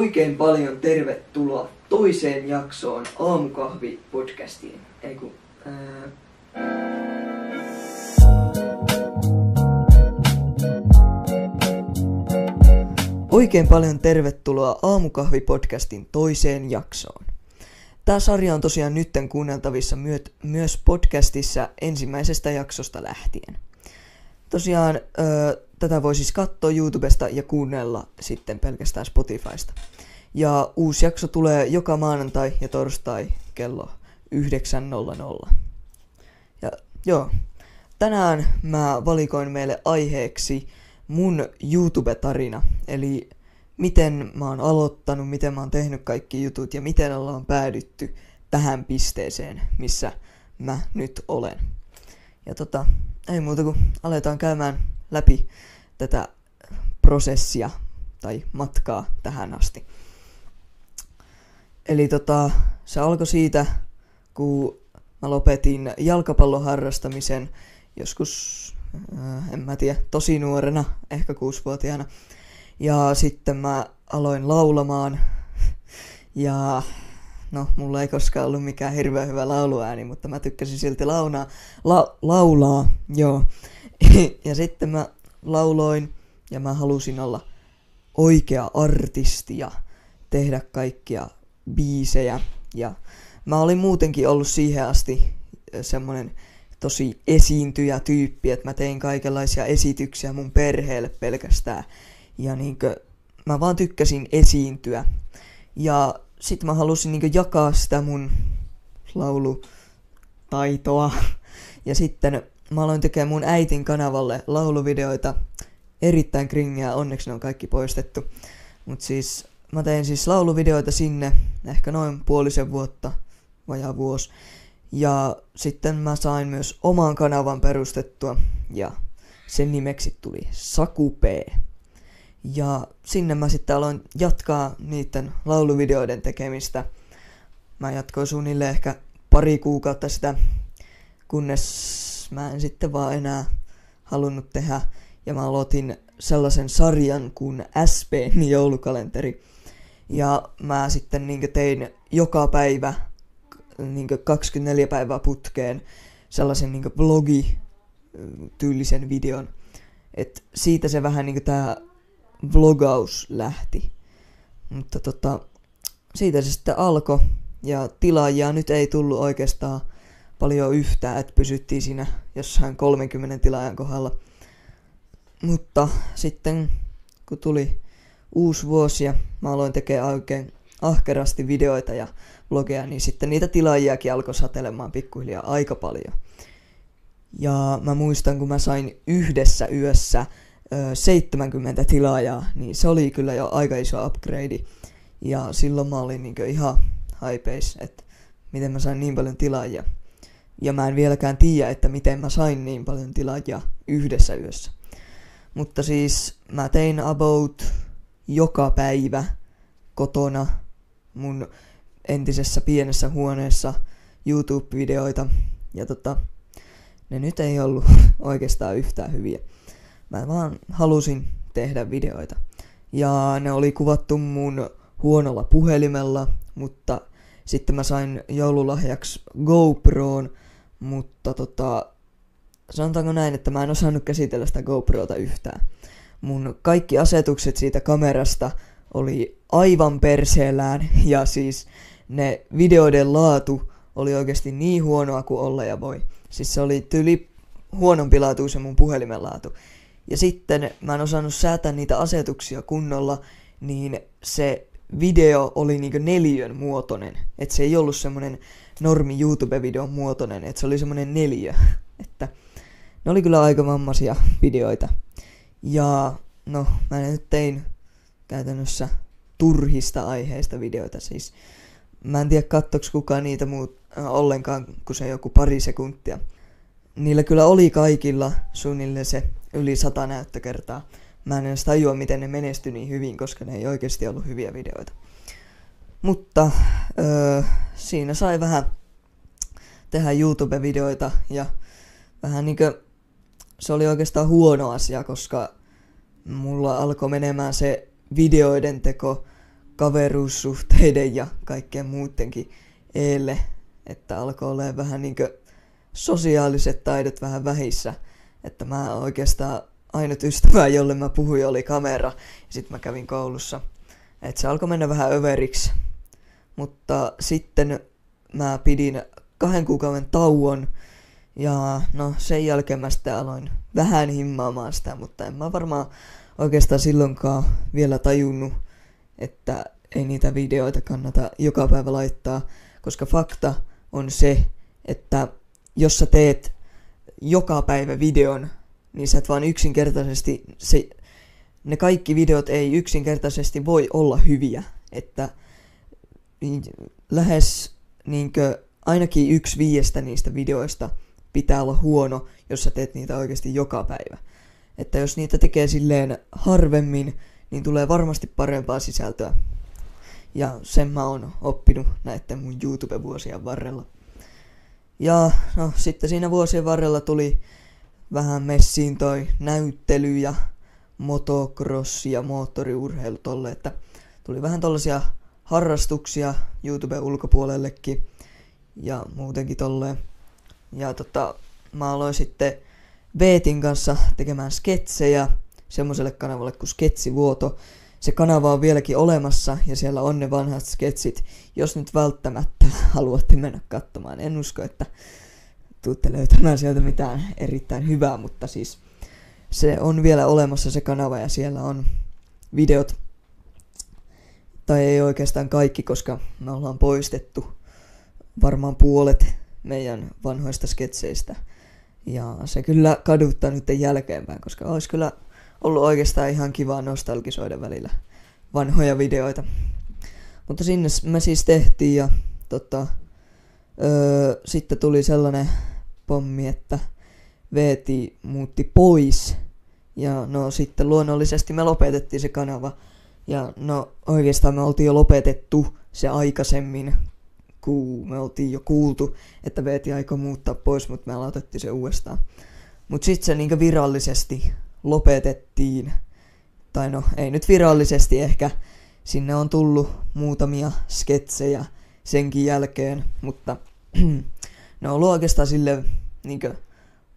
Oikein paljon tervetuloa toiseen jaksoon Aamukahvi-podcastiin. Ei kun, ää... Oikein paljon tervetuloa Aamukahvi-podcastin toiseen jaksoon. Tämä sarja on tosiaan nytten kuunneltavissa myöt, myös podcastissa ensimmäisestä jaksosta lähtien. Tosiaan ö, tätä voi siis katsoa YouTubesta ja kuunnella sitten pelkästään Spotifysta. Ja uusi jakso tulee joka maanantai ja torstai kello 9.00. Ja joo, tänään mä valikoin meille aiheeksi mun YouTube-tarina, eli miten mä oon aloittanut, miten mä oon tehnyt kaikki jutut ja miten ollaan päädytty tähän pisteeseen, missä mä nyt olen. Ja tota, ei muuta kuin aletaan käymään läpi tätä prosessia tai matkaa tähän asti. Eli tota, se alkoi siitä, kun mä lopetin jalkapallon harrastamisen joskus, äh, en mä tiedä, tosi nuorena, ehkä kuusivuotiaana. Ja sitten mä aloin laulamaan. Ja no, mulla ei koskaan ollut mikään hirveän hyvä lauluääni, mutta mä tykkäsin silti launaa, la, laulaa, joo. ja sitten mä lauloin ja mä halusin olla oikea artisti ja tehdä kaikkia biisejä. Ja mä olin muutenkin ollut siihen asti semmonen tosi esiintyjä tyyppi, että mä tein kaikenlaisia esityksiä mun perheelle pelkästään. Ja niinkö, mä vaan tykkäsin esiintyä. Ja sit mä halusin niinkö jakaa sitä mun laulutaitoa. Ja sitten mä aloin tekemään mun äitin kanavalle lauluvideoita. Erittäin kringiä, onneksi ne on kaikki poistettu. Mut siis mä tein siis lauluvideoita sinne ehkä noin puolisen vuotta, vajaa vuosi. Ja sitten mä sain myös oman kanavan perustettua ja sen nimeksi tuli Saku P. Ja sinne mä sitten aloin jatkaa niiden lauluvideoiden tekemistä. Mä jatkoin suunnilleen ehkä pari kuukautta sitä, kunnes mä en sitten vaan enää halunnut tehdä. Ja mä aloitin sellaisen sarjan kuin SPn joulukalenteri. Ja mä sitten niin tein joka päivä niin 24 päivää putkeen sellaisen niin vlogi-tyylisen videon. Et siitä se vähän niin tää vlogaus lähti. Mutta tota, siitä se sitten alkoi. Ja tilaajia nyt ei tullut oikeastaan paljon yhtään, että pysyttiin siinä jossain 30 tilaajan kohdalla. Mutta sitten kun tuli uusi vuosi ja mä aloin tekemään oikein ahkerasti videoita ja vlogeja, niin sitten niitä tilaajiakin alkoi satelemaan pikkuhiljaa aika paljon. Ja mä muistan, kun mä sain yhdessä yössä ö, 70 tilaajaa, niin se oli kyllä jo aika iso upgrade. Ja silloin mä olin niin ihan hypeis, että miten mä sain niin paljon tilaajia. Ja mä en vieläkään tiedä, että miten mä sain niin paljon tilaajia yhdessä yössä. Mutta siis mä tein about joka päivä kotona mun entisessä pienessä huoneessa YouTube-videoita. Ja tota, ne nyt ei ollut oikeastaan yhtään hyviä. Mä vaan halusin tehdä videoita. Ja ne oli kuvattu mun huonolla puhelimella, mutta sitten mä sain joululahjaksi GoProon, mutta tota, sanotaanko näin, että mä en osannut käsitellä sitä GoProta yhtään. Mun kaikki asetukset siitä kamerasta oli aivan perseellään ja siis ne videoiden laatu oli oikeasti niin huonoa kuin olla ja voi. Siis se oli tyli huonompi laatu se mun puhelimen laatu. Ja sitten mä en osannut säätää niitä asetuksia kunnolla, niin se video oli niinku neljön muotoinen. Että se ei ollut semmonen normi YouTube-videon muotoinen, että se oli semmonen neljö. Että ne oli kyllä aika mammasia videoita. Ja no, mä nyt tein käytännössä turhista aiheista videoita. Siis mä en tiedä kattoks kukaan niitä muut äh, ollenkaan, kun se joku pari sekuntia. Niillä kyllä oli kaikilla suunnilleen se yli sata näyttökertaa. Mä en edes tajua, miten ne menestyi niin hyvin, koska ne ei oikeasti ollut hyviä videoita. Mutta öö, siinä sai vähän tehdä YouTube-videoita ja vähän niinkö se oli oikeastaan huono asia, koska mulla alkoi menemään se videoiden teko kaveruussuhteiden ja kaikkien muutenkin eelle, että alkoi olla vähän niinkö sosiaaliset taidot vähän vähissä, että mä oikeastaan ainut ystävä, jolle mä puhuin, oli kamera, ja sitten mä kävin koulussa. että se alkoi mennä vähän överiksi. Mutta sitten mä pidin kahden kuukauden tauon, ja no sen jälkeen mä sitten aloin vähän himmaamaan sitä, mutta en mä varmaan oikeastaan silloinkaan vielä tajunnut, että ei niitä videoita kannata joka päivä laittaa, koska fakta on se, että jos sä teet joka päivä videon, niin sä et vaan yksinkertaisesti, se, ne kaikki videot ei yksinkertaisesti voi olla hyviä, että lähes niinkö, ainakin yksi viiestä niistä videoista pitää olla huono, jos sä teet niitä oikeasti joka päivä. Että jos niitä tekee silleen harvemmin, niin tulee varmasti parempaa sisältöä. Ja sen mä oon oppinut näiden mun YouTube-vuosien varrella. Ja no sitten siinä vuosien varrella tuli vähän messiin toi näyttely ja motocross ja moottoriurheilu tolle, että tuli vähän tollasia harrastuksia YouTuben ulkopuolellekin ja muutenkin tolleen. Ja tota, mä aloin sitten Veetin kanssa tekemään sketsejä semmoiselle kanavalle kuin Sketsivuoto. Se kanava on vieläkin olemassa ja siellä on ne vanhat sketsit, jos nyt välttämättä haluatte mennä katsomaan. En usko, että tuutte löytämään sieltä mitään erittäin hyvää, mutta siis se on vielä olemassa se kanava ja siellä on videot, tai ei oikeastaan kaikki, koska me ollaan poistettu varmaan puolet meidän vanhoista sketseistä. Ja se kyllä kaduttaa nyt jälkeenpäin, koska olisi kyllä ollut oikeastaan ihan kiva nostalgisoida välillä vanhoja videoita. Mutta sinne me siis tehtiin ja tota, öö, sitten tuli sellainen pommi, että Veeti muutti pois. Ja no sitten luonnollisesti me lopetettiin se kanava. Ja no oikeastaan me oltiin jo lopetettu se aikaisemmin, kun me oltiin jo kuultu, että Veeti aikoo muuttaa pois, mutta me aloitettiin se uudestaan. Mutta sitten se niinku virallisesti lopetettiin. Tai no, ei nyt virallisesti ehkä. Sinne on tullut muutamia sketsejä senkin jälkeen, mutta ne on ollut oikeastaan sille niinkö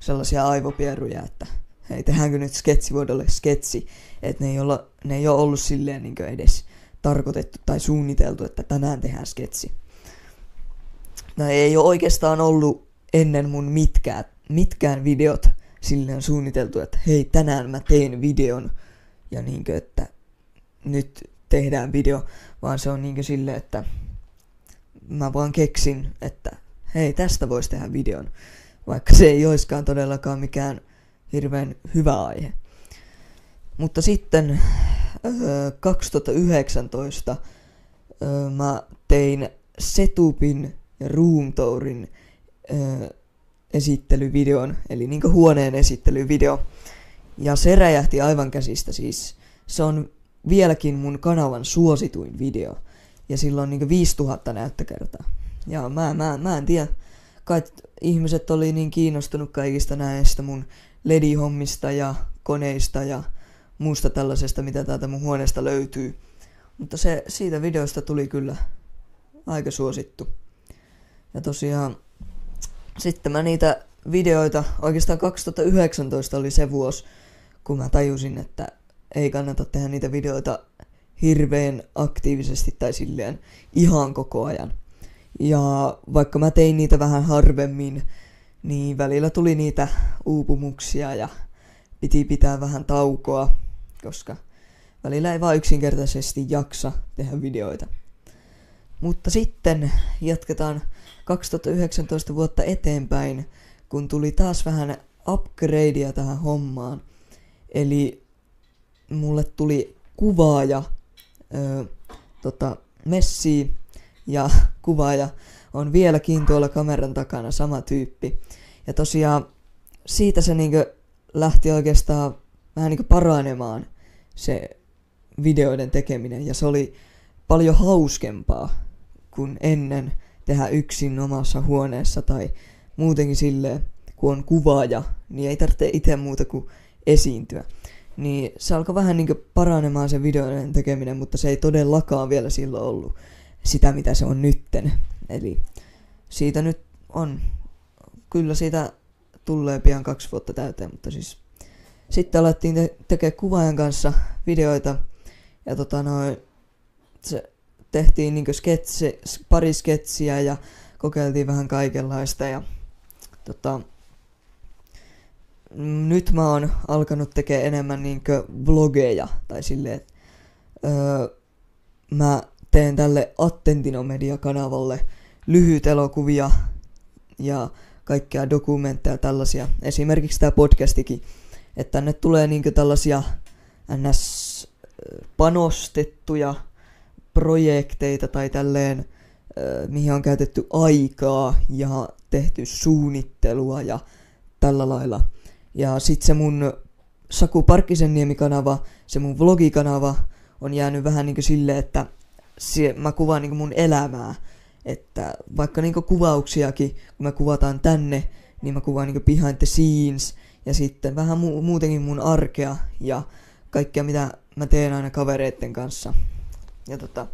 sellaisia aivopieruja, että hei, tehdäänkö nyt sketsivuodelle sketsi, että ne ei, olla, ne ei ole ollut silleen niinkö edes tarkoitettu tai suunniteltu, että tänään tehdään sketsi. No ei ole oikeastaan ollut ennen mun mitkään, mitkään videot. Silleen suunniteltu, että hei, tänään mä teen videon. Ja niinkö, että nyt tehdään video, vaan se on niinkö silleen, että mä vaan keksin, että hei, tästä voisi tehdä videon, vaikka se ei oiskaan todellakaan mikään hirveän hyvä aihe. Mutta sitten öö, 2019 öö, mä tein Setupin ja Room Tourin öö, esittelyvideon, eli niin huoneen esittelyvideo. Ja se räjähti aivan käsistä siis. Se on vieläkin mun kanavan suosituin video. Ja sillä on niin 5000 näyttökertaa. Ja mä, mä, mä en tiedä, kai ihmiset oli niin kiinnostunut kaikista näistä mun ledihommista ja koneista ja muusta tällaisesta, mitä täältä mun huoneesta löytyy. Mutta se siitä videosta tuli kyllä aika suosittu. Ja tosiaan sitten mä niitä videoita, oikeastaan 2019 oli se vuosi, kun mä tajusin, että ei kannata tehdä niitä videoita hirveän aktiivisesti tai silleen ihan koko ajan. Ja vaikka mä tein niitä vähän harvemmin, niin välillä tuli niitä uupumuksia ja piti pitää vähän taukoa, koska välillä ei vaan yksinkertaisesti jaksa tehdä videoita. Mutta sitten jatketaan 2019 vuotta eteenpäin, kun tuli taas vähän upgradea tähän hommaan. Eli mulle tuli kuvaaja, öö, tota, Messi ja kuvaaja on vieläkin tuolla kameran takana sama tyyppi. Ja tosiaan siitä se niinkö lähti oikeastaan vähän niinkö paranemaan se videoiden tekeminen ja se oli paljon hauskempaa kuin ennen tehdä yksin omassa huoneessa tai muutenkin silleen, kun on kuvaaja, niin ei tarvitse itse muuta kuin esiintyä. niin se alkoi vähän niin paranemaan se videoiden tekeminen, mutta se ei todellakaan vielä silloin ollut sitä, mitä se on nytten. Eli siitä nyt on, kyllä siitä tulee pian kaksi vuotta täyteen, mutta siis sitten alettiin te- tekemään kuvaajan kanssa videoita ja tota noin, se tehtiin niinku sketsi, pari sketsiä ja kokeiltiin vähän kaikenlaista ja tota, nyt mä oon alkanut tekemään enemmän niinkö vlogeja tai silleen, öö, mä teen tälle Attentino Media-kanavalle lyhyt elokuvia ja kaikkea dokumentteja tällaisia. Esimerkiksi tämä podcastikin, että tänne tulee niinkö tällaisia ns. panostettuja projekteita tai tälleen, mihin on käytetty aikaa ja tehty suunnittelua ja tällä lailla. Ja sit se mun Saku Parkkisen niemikanava, se mun vlogikanava on jäänyt vähän niinku silleen, että se, mä kuvaan niinku mun elämää. Että vaikka niinku kuvauksiakin, kun me kuvataan tänne, niin mä kuvaan niinku behind the scenes ja sitten vähän mu- muutenkin mun arkea ja kaikkea mitä mä teen aina kavereitten kanssa. Ja tota,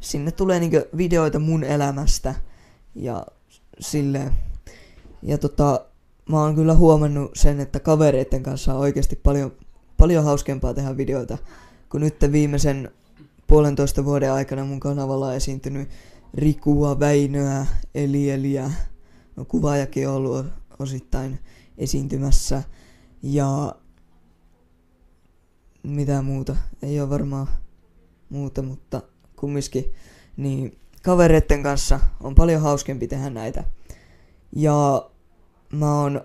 sinne tulee niinku videoita mun elämästä ja silleen. Ja tota, mä oon kyllä huomannut sen, että kavereitten kanssa on oikeasti paljon, paljon hauskempaa tehdä videoita, kun nyt viimeisen puolentoista vuoden aikana mun kanavalla on esiintynyt Rikua, Väinöä, Elieliä, no kuvaajakin on ollut osittain esiintymässä. Ja mitä muuta, ei ole varmaan muuta, mutta kumminkin, niin kavereiden kanssa on paljon hauskempi tehdä näitä. Ja mä oon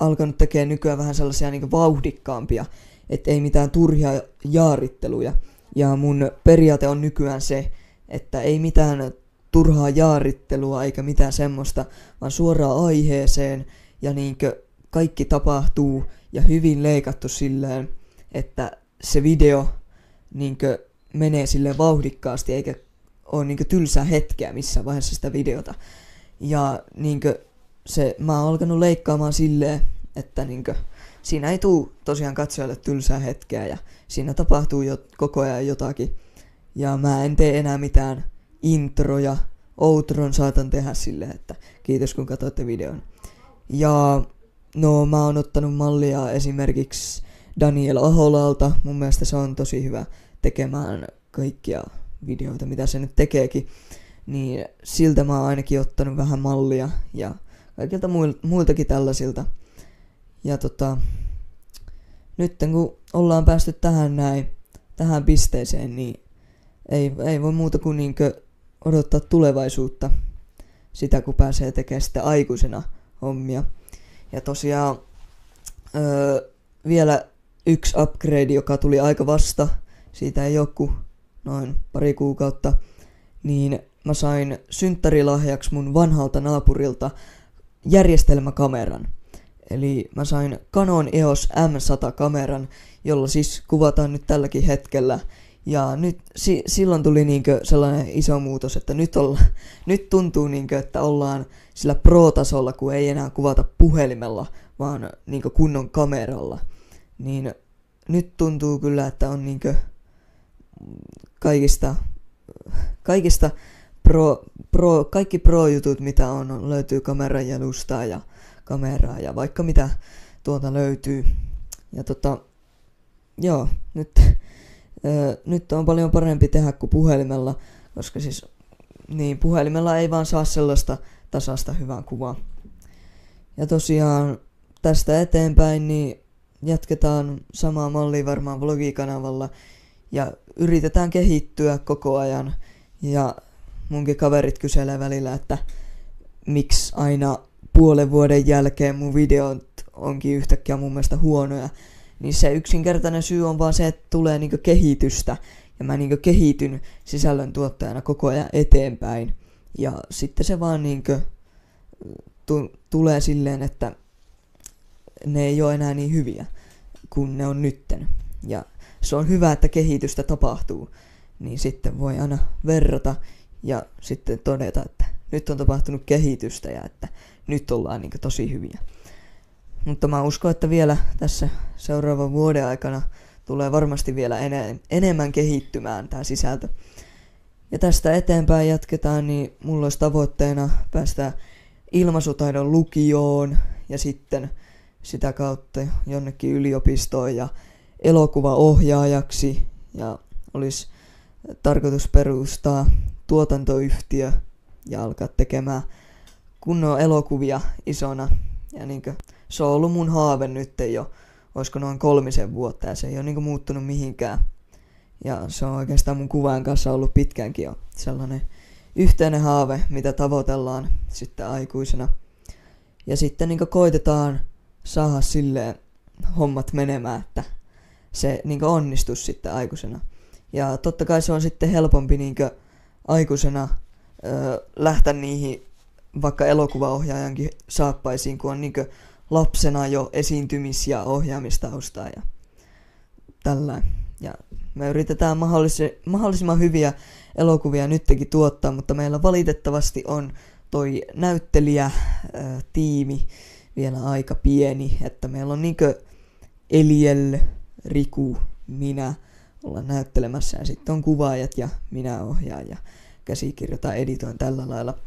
alkanut tekemään nykyään vähän sellaisia niin vauhdikkaampia, että ei mitään turhia jaaritteluja. Ja mun periaate on nykyään se, että ei mitään turhaa jaarittelua eikä mitään semmoista, vaan suoraan aiheeseen ja niinkö kaikki tapahtuu ja hyvin leikattu silleen, että se video niinkö menee sille vauhdikkaasti eikä ole niinkö tylsää hetkeä missään vaiheessa sitä videota. Ja niinkö se, mä oon alkanut leikkaamaan silleen, että niinkö, siinä ei tuu tosiaan katsojalle tylsää hetkeä ja siinä tapahtuu jo koko ajan jotakin. Ja mä en tee enää mitään introja, outron saatan tehdä silleen, että kiitos kun katsoitte videon. Ja no mä oon ottanut mallia esimerkiksi Daniel Aholalta, mun mielestä se on tosi hyvä tekemään kaikkia videoita, mitä se nyt tekeekin. Niin siltä mä oon ainakin ottanut vähän mallia ja kaikilta muiltakin tällaisilta. Ja tota, nyt kun ollaan päästy tähän näin, tähän pisteeseen, niin ei, ei voi muuta kuin niinkö odottaa tulevaisuutta sitä, kun pääsee tekemään sitten aikuisena hommia. Ja tosiaan öö, vielä yksi upgrade, joka tuli aika vasta, siitä joku noin pari kuukautta, niin mä sain synttärilahjaksi mun vanhalta naapurilta järjestelmäkameran. Eli mä sain Canon EOS M100-kameran, jolla siis kuvataan nyt tälläkin hetkellä. Ja nyt si- silloin tuli niinkö sellainen iso muutos, että nyt, olla, nyt tuntuu niinkö, että ollaan sillä pro-tasolla, kun ei enää kuvata puhelimella, vaan niinkö kunnon kameralla. Niin nyt tuntuu kyllä, että on niinkö kaikista, kaikista pro, pro, kaikki pro-jutut, mitä on, löytyy kameran jalustaa ja kameraa ja vaikka mitä tuota löytyy. Ja tota, joo, nyt, ö, nyt on paljon parempi tehdä kuin puhelimella, koska siis niin, puhelimella ei vaan saa sellaista tasasta hyvää kuvaa. Ja tosiaan tästä eteenpäin niin jatketaan samaa mallia varmaan vlogikanavalla ja yritetään kehittyä koko ajan. Ja munkin kaverit kyselee välillä, että miksi aina puolen vuoden jälkeen mun videot onkin yhtäkkiä mun mielestä huonoja. Niin se yksinkertainen syy on vaan se, että tulee niinku kehitystä. Ja mä niinku kehityn sisällön tuottajana koko ajan eteenpäin. Ja sitten se vaan niinku tu- tulee silleen, että ne ei ole enää niin hyviä kuin ne on nytten. Ja se on hyvä, että kehitystä tapahtuu. Niin sitten voi aina verrata ja sitten todeta, että nyt on tapahtunut kehitystä ja että nyt ollaan niin tosi hyviä. Mutta mä uskon, että vielä tässä seuraavan vuoden aikana tulee varmasti vielä ene- enemmän kehittymään tämä sisältö. Ja tästä eteenpäin jatketaan, niin mulla olisi tavoitteena päästä ilmaisutaidon lukioon ja sitten sitä kautta jonnekin yliopistoon ja elokuvaohjaajaksi ja olisi tarkoitus perustaa tuotantoyhtiö ja alkaa tekemään kunnon elokuvia isona. Ja niinkö, se on ollut mun haave nyt jo, olisiko noin kolmisen vuotta ja se ei ole niinkö muuttunut mihinkään. Ja se on oikeastaan mun kuvan kanssa ollut pitkäänkin jo sellainen yhteinen haave, mitä tavoitellaan sitten aikuisena. Ja sitten niin koitetaan saada silleen hommat menemään, että se niin onnistus sitten aikuisena. Ja totta kai se on sitten helpompi niin aikuisena ö, lähteä niihin vaikka elokuvaohjaajankin saappaisiin, kun on niin lapsena jo esiintymis- ja ohjaamistaustaa ja tällä. Ja me yritetään mahdollis- mahdollisimman hyviä elokuvia nytkin tuottaa, mutta meillä valitettavasti on toi näyttelijä tiimi vielä aika pieni, että meillä on niinkö Eliel, Riku, minä olla näyttelemässä ja sitten on kuvaajat ja minä ohjaan ja käsikirjoitan, editoin tällä lailla.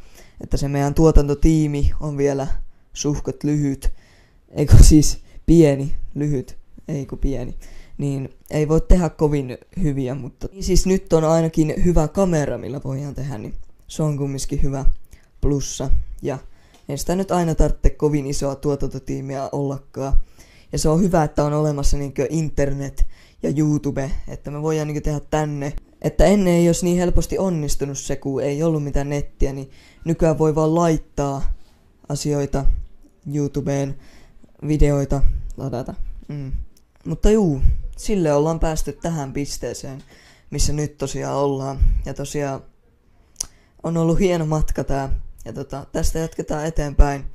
Että se meidän tuotantotiimi on vielä suhkot lyhyt, eikö siis pieni, lyhyt, ei kun pieni niin ei voi tehdä kovin hyviä, mutta siis nyt on ainakin hyvä kamera, millä voidaan tehdä, niin se on kumminkin hyvä plussa. Ja ei sitä nyt aina tarvitse kovin isoa tuotantotiimiä ollakaan. Ja se on hyvä, että on olemassa niin internet ja YouTube, että me voidaan niin tehdä tänne. Että ennen ei olisi niin helposti onnistunut se, kun ei ollut mitään nettiä, niin nykyään voi vaan laittaa asioita YouTubeen, videoita ladata. Mm. Mutta juu, sille ollaan päästy tähän pisteeseen, missä nyt tosiaan ollaan. Ja tosiaan on ollut hieno matka tää. Ja tota, tästä jatketaan eteenpäin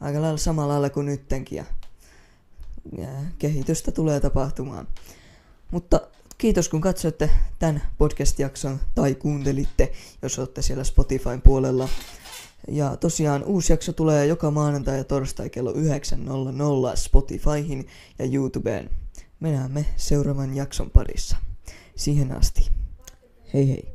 aika lailla samalla lailla kuin nyttenkin. Kehitystä tulee tapahtumaan. Mutta kiitos kun katsoitte tämän podcast-jakson tai kuuntelitte, jos olette siellä Spotifyn puolella. Ja tosiaan uusi jakso tulee joka maanantai ja torstai kello 9.00 Spotifyhin ja YouTubeen. Me näemme seuraavan jakson parissa. Siihen asti. Hei hei.